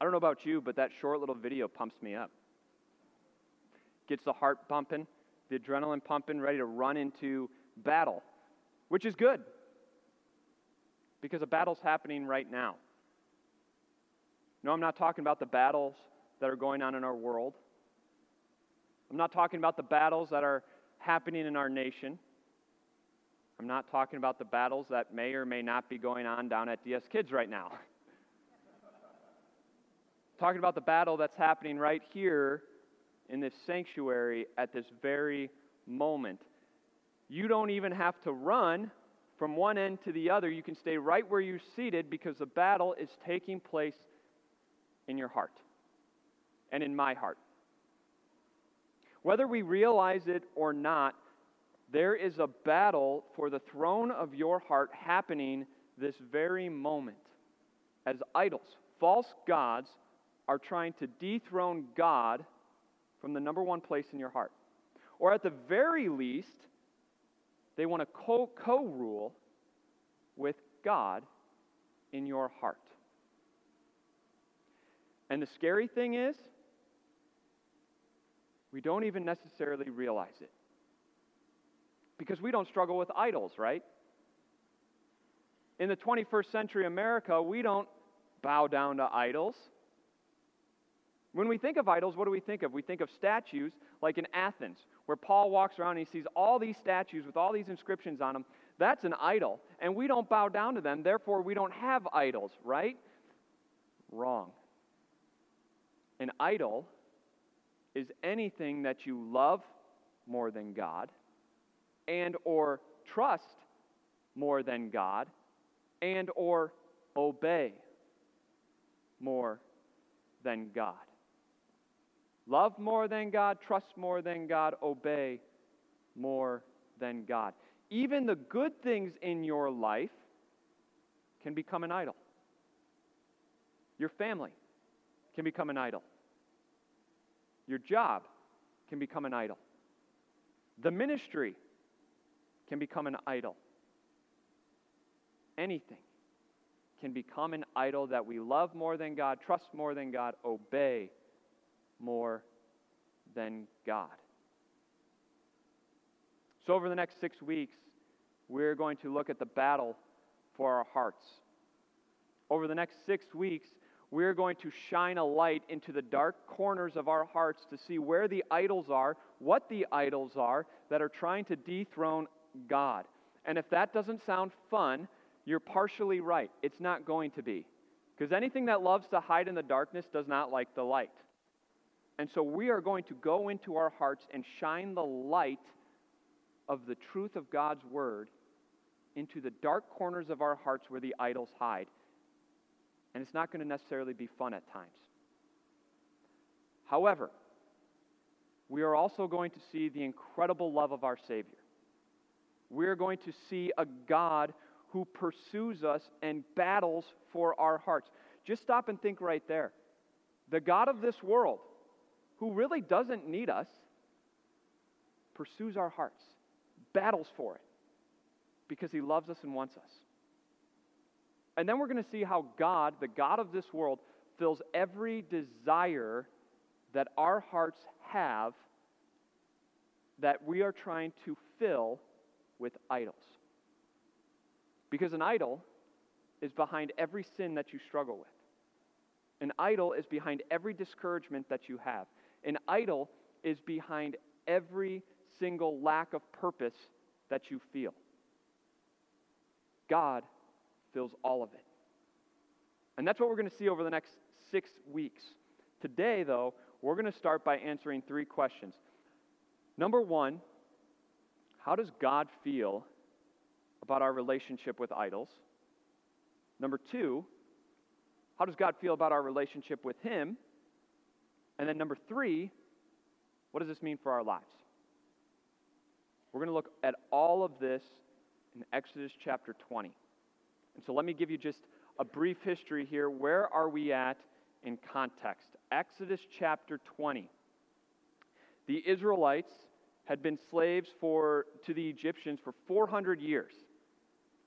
I don't know about you, but that short little video pumps me up. Gets the heart pumping, the adrenaline pumping, ready to run into battle, which is good because a battle's happening right now. No, I'm not talking about the battles that are going on in our world. I'm not talking about the battles that are happening in our nation. I'm not talking about the battles that may or may not be going on down at DS Kids right now. talking about the battle that's happening right here in this sanctuary at this very moment. You don't even have to run from one end to the other. You can stay right where you're seated because the battle is taking place in your heart and in my heart. Whether we realize it or not, there is a battle for the throne of your heart happening this very moment. As idols, false gods, are trying to dethrone God from the number one place in your heart. Or at the very least, they want to co rule with God in your heart. And the scary thing is, we don't even necessarily realize it. Because we don't struggle with idols, right? In the 21st century America, we don't bow down to idols. When we think of idols, what do we think of? We think of statues like in Athens, where Paul walks around and he sees all these statues with all these inscriptions on them. That's an idol. And we don't bow down to them, therefore, we don't have idols, right? Wrong. An idol is anything that you love more than God and or trust more than God and or obey more than God. Love more than God, trust more than God, obey more than God. Even the good things in your life can become an idol. Your family can become an idol. Your job can become an idol. The ministry can become an idol. Anything can become an idol that we love more than God, trust more than God, obey more than God. So, over the next six weeks, we're going to look at the battle for our hearts. Over the next six weeks, we're going to shine a light into the dark corners of our hearts to see where the idols are, what the idols are that are trying to dethrone God. And if that doesn't sound fun, you're partially right. It's not going to be. Because anything that loves to hide in the darkness does not like the light. And so we are going to go into our hearts and shine the light of the truth of God's word into the dark corners of our hearts where the idols hide. And it's not going to necessarily be fun at times. However, we are also going to see the incredible love of our Savior. We're going to see a God who pursues us and battles for our hearts. Just stop and think right there. The God of this world, who really doesn't need us, pursues our hearts, battles for it, because he loves us and wants us. And then we're going to see how God, the God of this world, fills every desire that our hearts have that we are trying to fill with idols. Because an idol is behind every sin that you struggle with. An idol is behind every discouragement that you have. An idol is behind every single lack of purpose that you feel. God fills all of it. And that's what we're going to see over the next six weeks. Today, though, we're going to start by answering three questions. Number one, how does God feel about our relationship with idols? Number two, how does God feel about our relationship with Him? And then number three, what does this mean for our lives? We're going to look at all of this in Exodus chapter 20. And so let me give you just a brief history here. Where are we at in context? Exodus chapter 20. The Israelites had been slaves for, to the Egyptians for 400 years.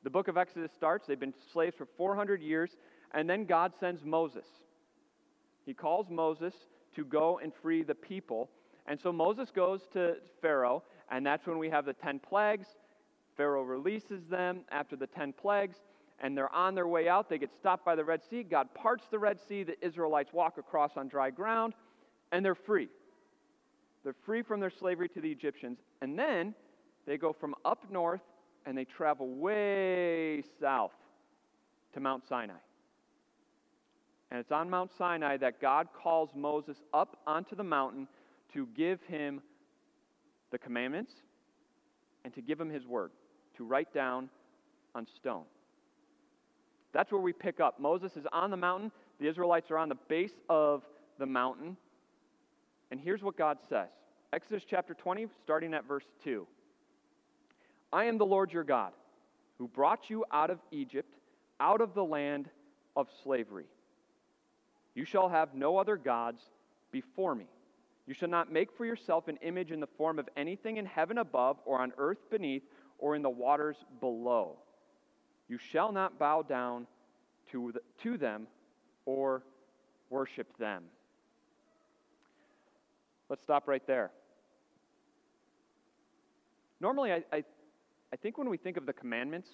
The book of Exodus starts, they've been slaves for 400 years, and then God sends Moses. He calls Moses to go and free the people. And so Moses goes to Pharaoh, and that's when we have the 10 plagues. Pharaoh releases them after the 10 plagues, and they're on their way out. They get stopped by the Red Sea. God parts the Red Sea. The Israelites walk across on dry ground, and they're free. They're free from their slavery to the Egyptians. And then they go from up north and they travel way south to Mount Sinai. And it's on Mount Sinai that God calls Moses up onto the mountain to give him the commandments and to give him his word, to write down on stone. That's where we pick up. Moses is on the mountain, the Israelites are on the base of the mountain. And here's what God says Exodus chapter 20, starting at verse 2. I am the Lord your God, who brought you out of Egypt, out of the land of slavery. You shall have no other gods before me. You shall not make for yourself an image in the form of anything in heaven above, or on earth beneath, or in the waters below. You shall not bow down to, the, to them or worship them. Let's stop right there. Normally, I, I, I think when we think of the commandments,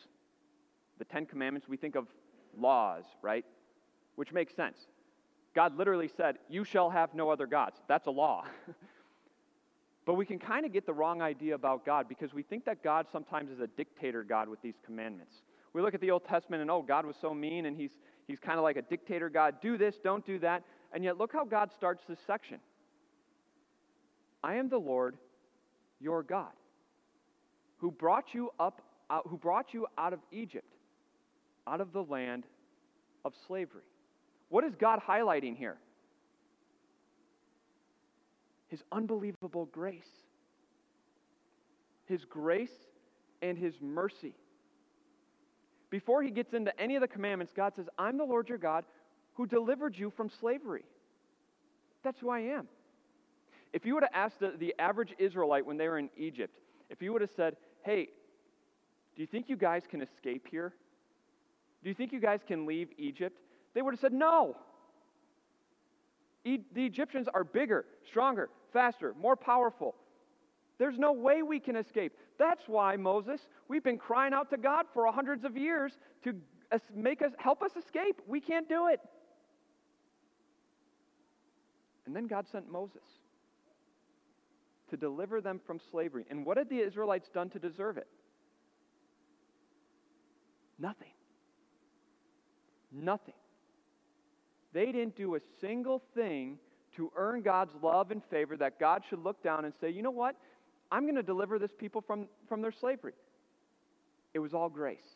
the Ten Commandments, we think of laws, right? Which makes sense. God literally said, You shall have no other gods. That's a law. but we can kind of get the wrong idea about God because we think that God sometimes is a dictator God with these commandments. We look at the Old Testament and, oh, God was so mean and he's, he's kind of like a dictator God. Do this, don't do that. And yet, look how God starts this section I am the Lord your God who brought you up, uh, who brought you out of Egypt, out of the land of slavery. What is God highlighting here? His unbelievable grace. His grace and his mercy. Before he gets into any of the commandments, God says, I'm the Lord your God who delivered you from slavery. That's who I am. If you would have asked the, the average Israelite when they were in Egypt, if you would have said, Hey, do you think you guys can escape here? Do you think you guys can leave Egypt? They would have said, No. E- the Egyptians are bigger, stronger, faster, more powerful. There's no way we can escape. That's why, Moses, we've been crying out to God for hundreds of years to make us help us escape. We can't do it. And then God sent Moses to deliver them from slavery. And what had the Israelites done to deserve it? Nothing. Nothing. They didn't do a single thing to earn God's love and favor that God should look down and say, you know what? I'm going to deliver this people from, from their slavery. It was all grace.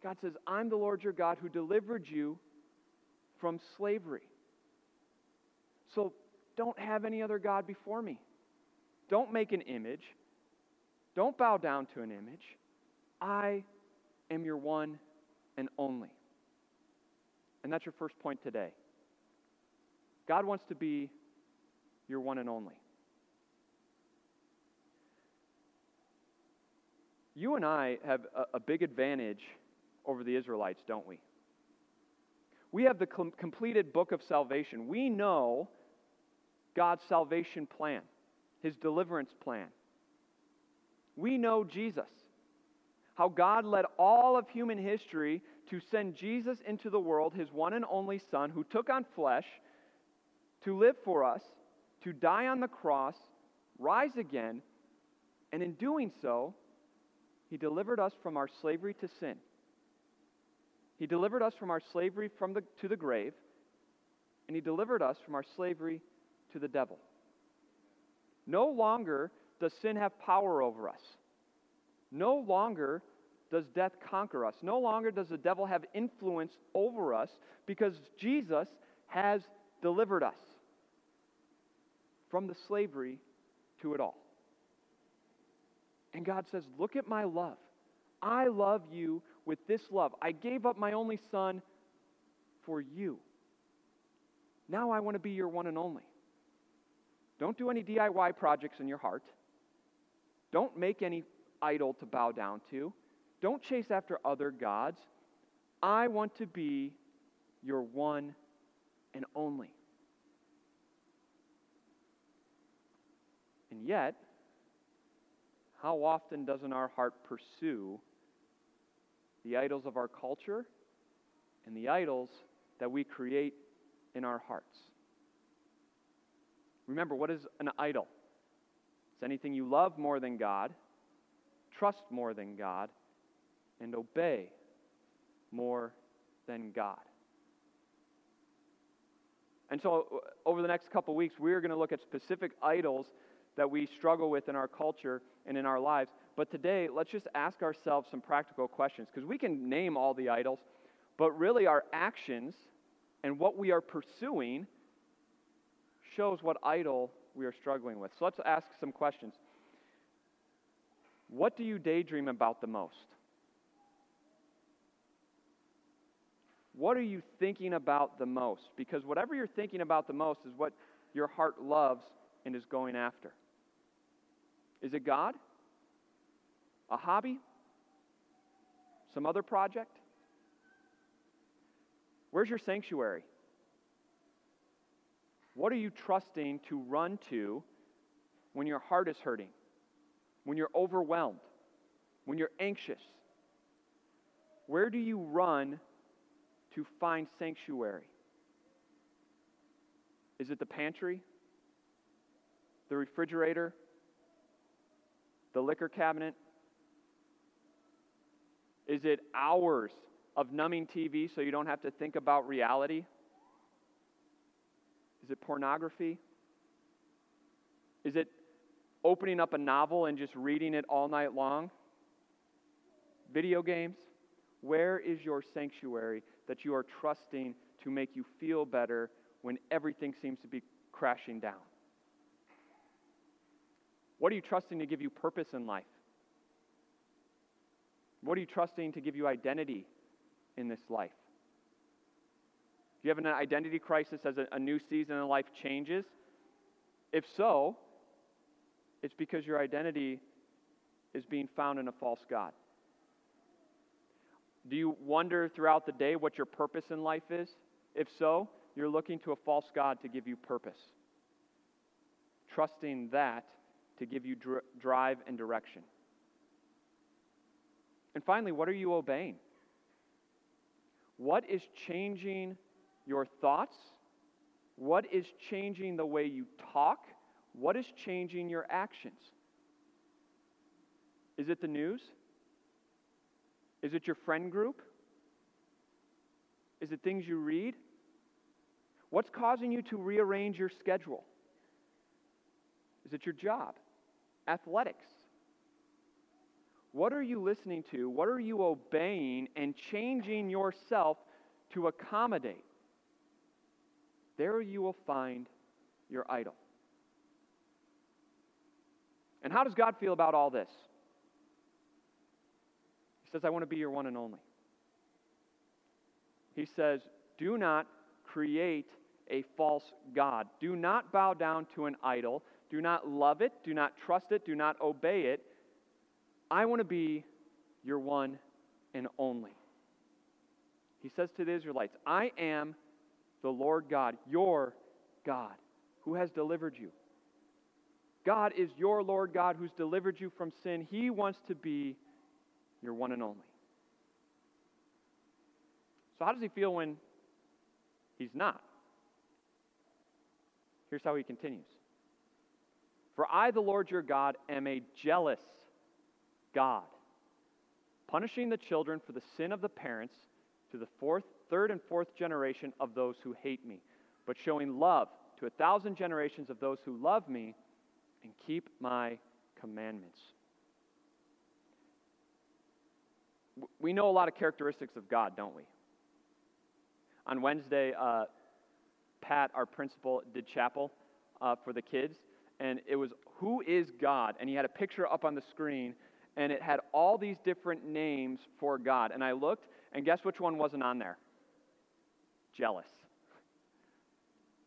God says, I'm the Lord your God who delivered you from slavery. So don't have any other God before me. Don't make an image. Don't bow down to an image. I am your one and only. And that's your first point today. God wants to be your one and only. You and I have a, a big advantage over the Israelites, don't we? We have the com- completed book of salvation. We know God's salvation plan his deliverance plan. We know Jesus, how God led all of human history to send Jesus into the world, his one and only Son, who took on flesh to live for us, to die on the cross, rise again, and in doing so, he delivered us from our slavery to sin. He delivered us from our slavery from the, to the grave, and he delivered us from our slavery to the devil. No longer does sin have power over us. No longer does death conquer us. No longer does the devil have influence over us because Jesus has delivered us from the slavery to it all. And God says, Look at my love. I love you with this love. I gave up my only son for you. Now I want to be your one and only. Don't do any DIY projects in your heart. Don't make any idol to bow down to. Don't chase after other gods. I want to be your one and only. And yet, how often doesn't our heart pursue the idols of our culture and the idols that we create in our hearts? Remember, what is an idol? It's anything you love more than God, trust more than God, and obey more than God. And so, over the next couple weeks, we're going to look at specific idols that we struggle with in our culture and in our lives. But today, let's just ask ourselves some practical questions because we can name all the idols, but really our actions and what we are pursuing shows what idol we are struggling with. So let's ask some questions. What do you daydream about the most? What are you thinking about the most? Because whatever you're thinking about the most is what your heart loves and is going after. Is it God? A hobby? Some other project? Where's your sanctuary? What are you trusting to run to when your heart is hurting, when you're overwhelmed, when you're anxious? Where do you run to find sanctuary? Is it the pantry? The refrigerator? The liquor cabinet? Is it hours of numbing TV so you don't have to think about reality? Is it pornography? Is it opening up a novel and just reading it all night long? Video games? Where is your sanctuary that you are trusting to make you feel better when everything seems to be crashing down? What are you trusting to give you purpose in life? What are you trusting to give you identity in this life? Do you have an identity crisis as a, new season in life changes? If so, it's because your identity is being found in a false God. Do you wonder throughout the day what your purpose in life is? If so, you're looking to a false God to give you purpose, trusting that to give you dr- drive and direction. And finally, what are you obeying? What is changing your thoughts? What is changing the way you talk? What is changing your actions? Is it the news? Is it your friend group? Is it things you read? What's causing you to rearrange your schedule? Is it your job? Athletics? What are you listening to? What are you obeying and changing yourself to accommodate? There you will find your idol. And how does God feel about all this? He says, I want to be your one and only. He says, Do not create a false God. Do not bow down to an idol. Do not love it. Do not trust it. Do not obey it. I want to be your one and only. He says to the Israelites, I am the Lord God, your God, who has delivered you. God is your Lord God who's delivered you from sin. He wants to be your one and only. So, how does he feel when he's not? Here's how he continues For I, the Lord your God, am a jealous God, punishing the children for the sin of the parents to the fourth, third, and fourth generation of those who hate me, but showing love to a thousand generations of those who love me and keep my commandments. We know a lot of characteristics of God, don't we? On Wednesday, uh, Pat, our principal, did chapel uh, for the kids, and it was Who is God? And he had a picture up on the screen, and it had all these different names for God. And I looked, and guess which one wasn't on there? Jealous.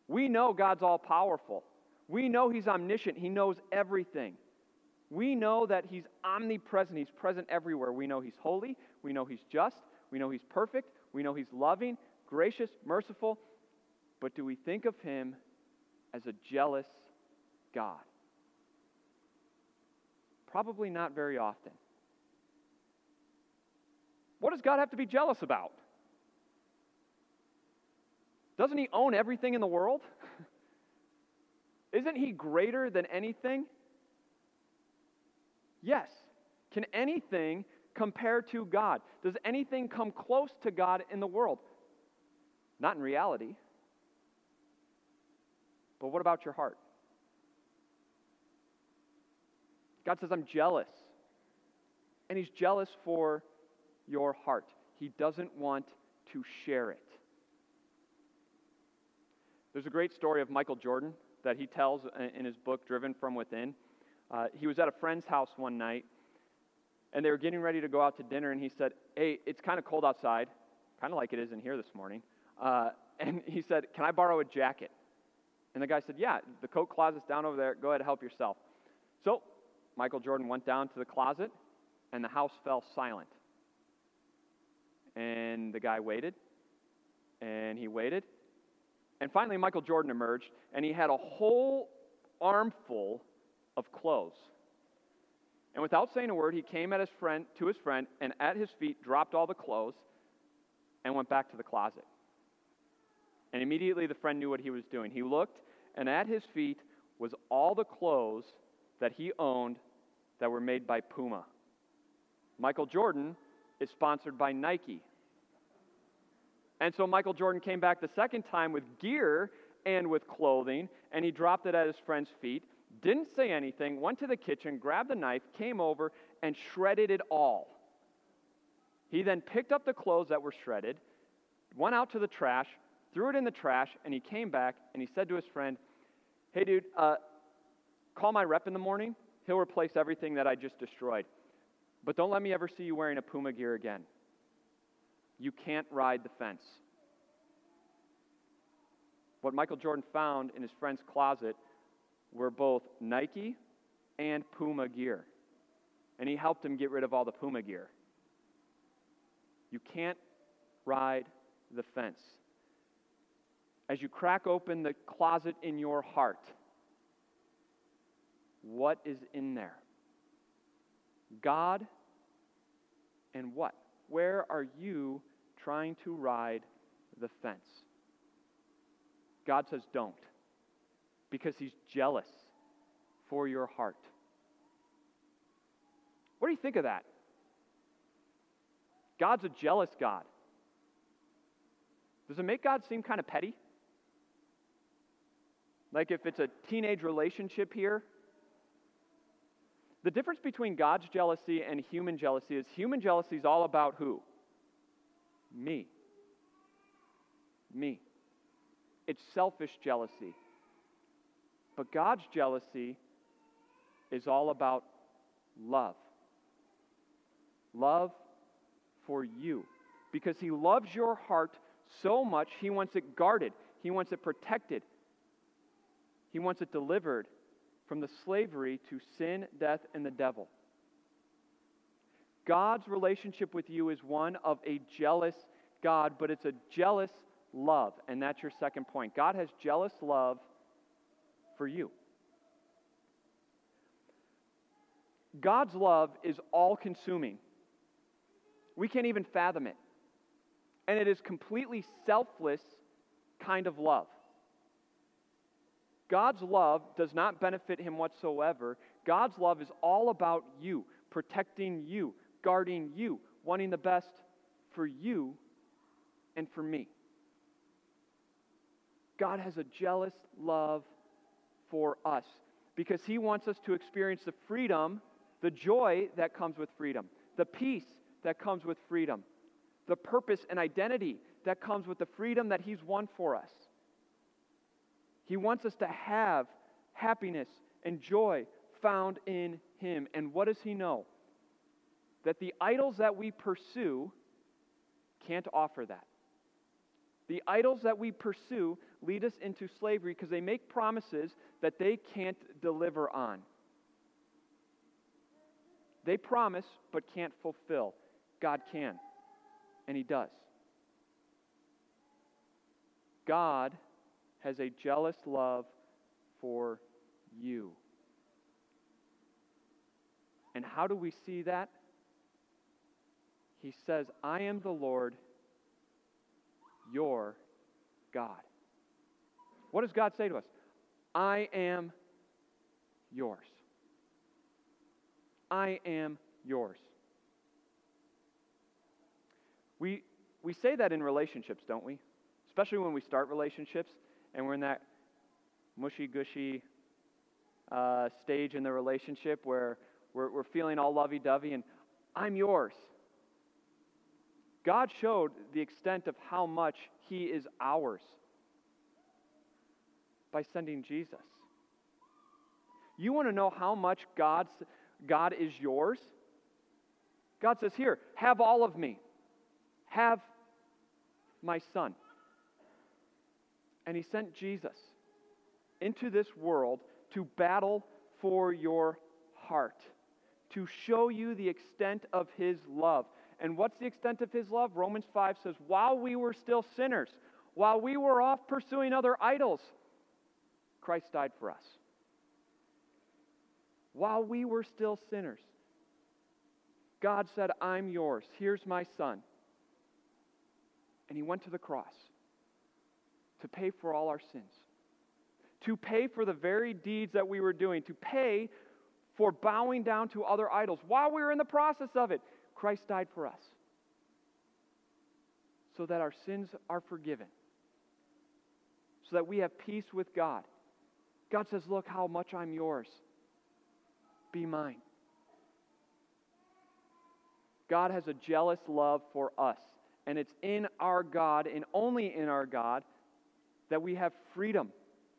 We know God's all powerful. We know He's omniscient. He knows everything. We know that He's omnipresent. He's present everywhere. We know He's holy. We know He's just. We know He's perfect. We know He's loving, gracious, merciful. but do we think of him as a jealous God? Probably not very often. What does God have to be jealous about? Doesn't he own everything in the world? Isn't he greater than anything? Yes. Can anything compare to God? Does anything come close to God in the world? Not in reality. But what about your heart? God says, I'm jealous. And He's jealous for your heart. He doesn't want to share it. There's a great story of Michael Jordan that he tells in his book, Driven from Within. Uh, he was at a friend's house one night, and they were getting ready to go out to dinner, and he said, Hey, it's kind of cold outside, kind of like it is in here this morning. Uh, and he said, Can I borrow a jacket? And the guy said, Yeah, the coat closet's down over there. Go ahead, and help yourself. So Michael Jordan went down to the closet, and the house fell silent. And the guy waited, and he waited. And finally, Michael Jordan emerged, and he had a whole armful of clothes. And without saying a word, he came at his friend, to his friend and at his feet dropped all the clothes and went back to the closet. And immediately the friend knew what he was doing. He looked, and at his feet was all the clothes that he owned that were made by Puma. Michael Jordan is sponsored by Nike. And so Michael Jordan came back the second time with gear and with clothing, and he dropped it at his friend's feet didn't say anything, went to the kitchen, grabbed the knife, came over, and shredded it all. He then picked up the clothes that were shredded, went out to the trash, threw it in the trash, and he came back and he said to his friend, Hey, dude, uh, call my rep in the morning. He'll replace everything that I just destroyed. But don't let me ever see you wearing a Puma gear again. You can't ride the fence. What Michael Jordan found in his friend's closet were both Nike and Puma gear. And he helped him get rid of all the Puma gear. You can't ride the fence. As you crack open the closet in your heart, what is in there? God and what? Where are you trying to ride the fence? God says, don't because he's jealous for your heart. What do you think of that? God's a jealous God. Does it make God seem kind of petty? Like if it's a teenage relationship here? The difference between God's jealousy and human jealousy is human jealousy is all about who? Me. Me. It's selfish jealousy. But God's jealousy is all about love. Love for you. Because He loves your heart so much, He wants it guarded, He wants it protected, He wants it delivered from the slavery to sin, death, and the devil. God's relationship with you is one of a jealous God, but it's a jealous love. And that's your second point. God has jealous love for you. God's love is all consuming. We can't even fathom it. And it is completely selfless kind of love. God's love does not benefit him whatsoever. God's love is all about you, protecting you, guarding you, wanting the best for you and for me. God has a jealous love for us because He wants us to experience the freedom, the joy that comes with freedom, the peace that comes with freedom, the purpose and identity that comes with the freedom that He's won for us. He wants us to have happiness and joy found in Him. And what does He know? That the idols that we pursue can't offer that. The idols that we pursue lead us into slavery because they make promises that they can't deliver on. They promise but can't fulfill. God can, and He does. God has a jealous love for you. And how do we see that? He says, I am the Lord, your God. What does God say to us? I am yours. I am yours. We, we say that in relationships, don't we? Especially when we start relationships and we're in that mushy gushy uh, stage in the relationship where we're, we're feeling all lovey dovey and I'm yours. God showed the extent of how much He is ours by sending Jesus. You want to know how much God's, God is yours? God says, Here, have all of me. Have my son. And he sent Jesus into this world to battle for your heart, to show you the extent of his love. And what's the extent of his love? Romans 5 says, While we were still sinners, while we were off pursuing other idols, Christ died for us. While we were still sinners, God said, I'm yours. Here's my son. And he went to the cross to pay for all our sins, to pay for the very deeds that we were doing, to pay for bowing down to other idols. While we were in the process of it, Christ died for us so that our sins are forgiven, so that we have peace with God. God says, Look how much I'm yours. Be mine. God has a jealous love for us. And it's in our God and only in our God that we have freedom,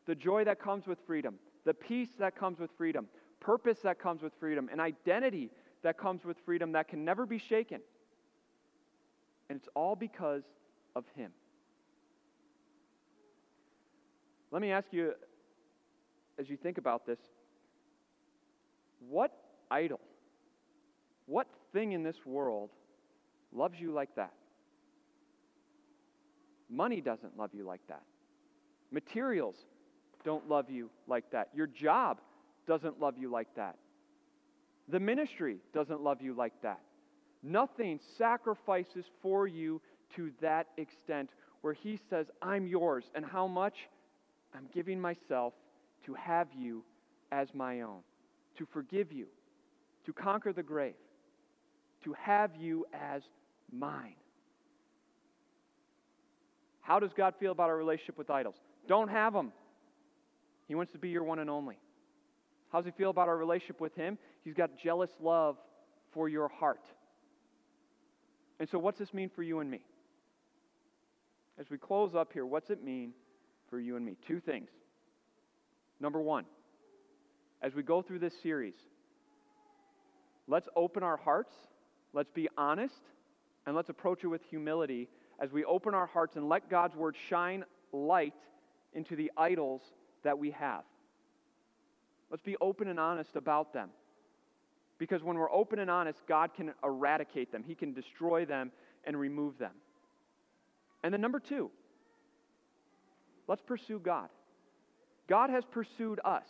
the joy that comes with freedom, the peace that comes with freedom, purpose that comes with freedom, an identity that comes with freedom that can never be shaken. And it's all because of Him. Let me ask you, as you think about this, what idol, what thing in this world loves you like that? Money doesn't love you like that. Materials don't love you like that. Your job doesn't love you like that. The ministry doesn't love you like that. Nothing sacrifices for you to that extent where He says, I'm yours. And how much? I'm giving myself to have you as my own, to forgive you, to conquer the grave, to have you as mine. How does God feel about our relationship with idols? Don't have them. He wants to be your one and only. How does he feel about our relationship with him? He's got jealous love for your heart. And so, what's this mean for you and me? As we close up here, what's it mean for you and me? Two things. Number one, as we go through this series, let's open our hearts, let's be honest, and let's approach it with humility as we open our hearts and let God's word shine light into the idols that we have. Let's be open and honest about them. Because when we're open and honest, God can eradicate them, He can destroy them and remove them. And then, number two, let's pursue God. God has pursued us.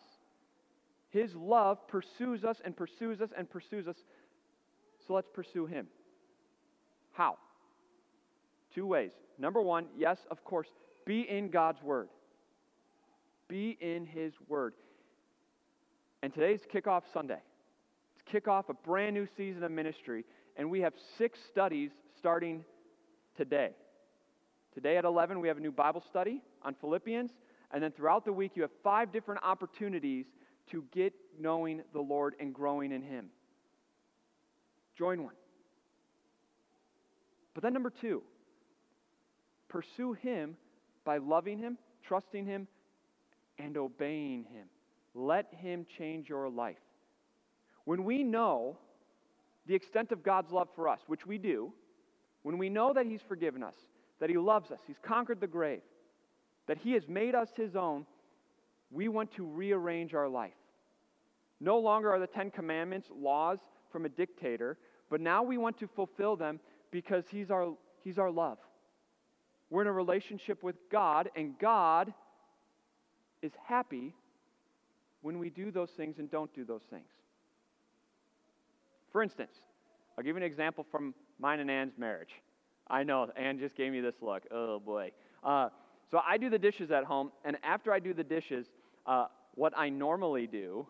His love pursues us and pursues us and pursues us. So let's pursue Him. How? Two ways. Number one, yes, of course, be in God's Word. Be in His Word. And today's kickoff Sunday. It's kickoff a brand new season of ministry, and we have six studies starting today. Today at 11, we have a new Bible study on Philippians, and then throughout the week, you have five different opportunities to get knowing the Lord and growing in Him. Join one. But then, number two, Pursue Him by loving Him, trusting Him, and obeying Him. Let Him change your life. When we know the extent of God's love for us, which we do, when we know that He's forgiven us, that He loves us, He's conquered the grave, that He has made us His own, we want to rearrange our life. No longer are the Ten Commandments laws from a dictator, but now we want to fulfill them because He's our, he's our love. We're in a relationship with God, and God is happy when we do those things and don't do those things. For instance, I'll give you an example from mine and Ann's marriage. I know, Ann just gave me this look. Oh boy. Uh, so I do the dishes at home, and after I do the dishes, uh, what I normally do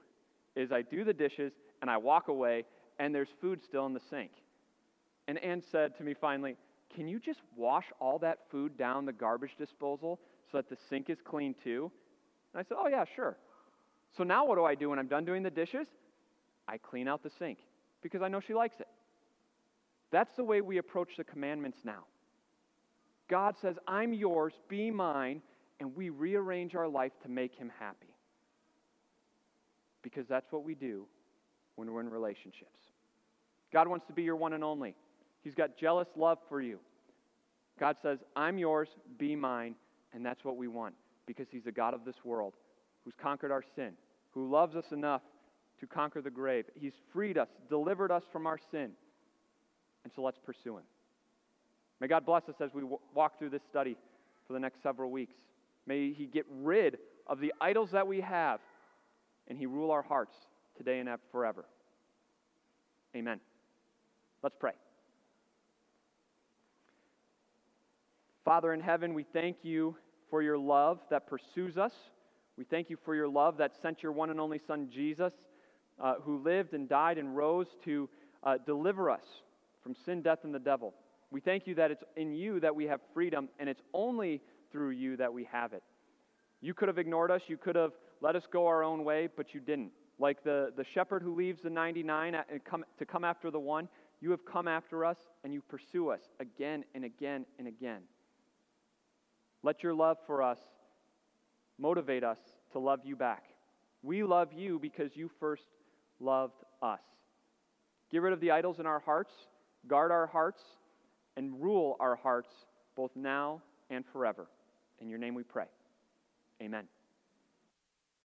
is I do the dishes and I walk away, and there's food still in the sink. And Ann said to me finally, Can you just wash all that food down the garbage disposal so that the sink is clean too? And I said, Oh, yeah, sure. So now what do I do when I'm done doing the dishes? I clean out the sink because I know she likes it. That's the way we approach the commandments now. God says, I'm yours, be mine, and we rearrange our life to make him happy. Because that's what we do when we're in relationships. God wants to be your one and only. He's got jealous love for you. God says, I'm yours, be mine, and that's what we want because He's the God of this world who's conquered our sin, who loves us enough to conquer the grave. He's freed us, delivered us from our sin. And so let's pursue Him. May God bless us as we w- walk through this study for the next several weeks. May He get rid of the idols that we have and He rule our hearts today and forever. Amen. Let's pray. Father in heaven, we thank you for your love that pursues us. We thank you for your love that sent your one and only Son, Jesus, uh, who lived and died and rose to uh, deliver us from sin, death, and the devil. We thank you that it's in you that we have freedom, and it's only through you that we have it. You could have ignored us, you could have let us go our own way, but you didn't. Like the, the shepherd who leaves the 99 and come, to come after the one, you have come after us and you pursue us again and again and again. Let your love for us motivate us to love you back. We love you because you first loved us. Get rid of the idols in our hearts, guard our hearts, and rule our hearts both now and forever. In your name we pray. Amen.